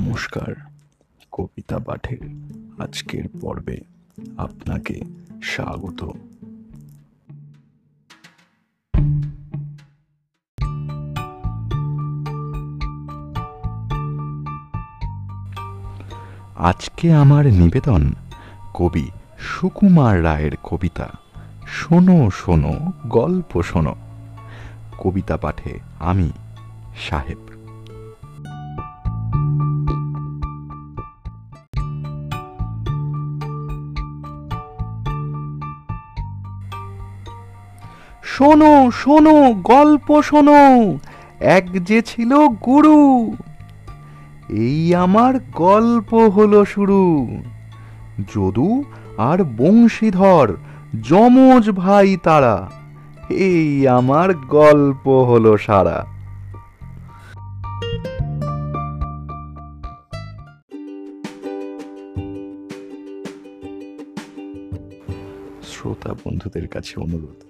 নমস্কার, কবিতা পাঠের আজকের পর্বে আপনাকে স্বাগত। আজকে আমার নিবেদন কবি সুকুমার রায়ের কবিতা, শোনো শোনো, গল্প শোনো। কবিতা পাঠে আমি সাহেব। শোনো শোনো, গল্প শোনো। এক যে ছিল গুরু, এই আমার গল্প হলো শুরু। যদু আর বংশীধর, যমজ ভাই তারা, এই আমার গল্প হলো সারা। শ্রোতা বন্ধুদের কাছে অনুরোধ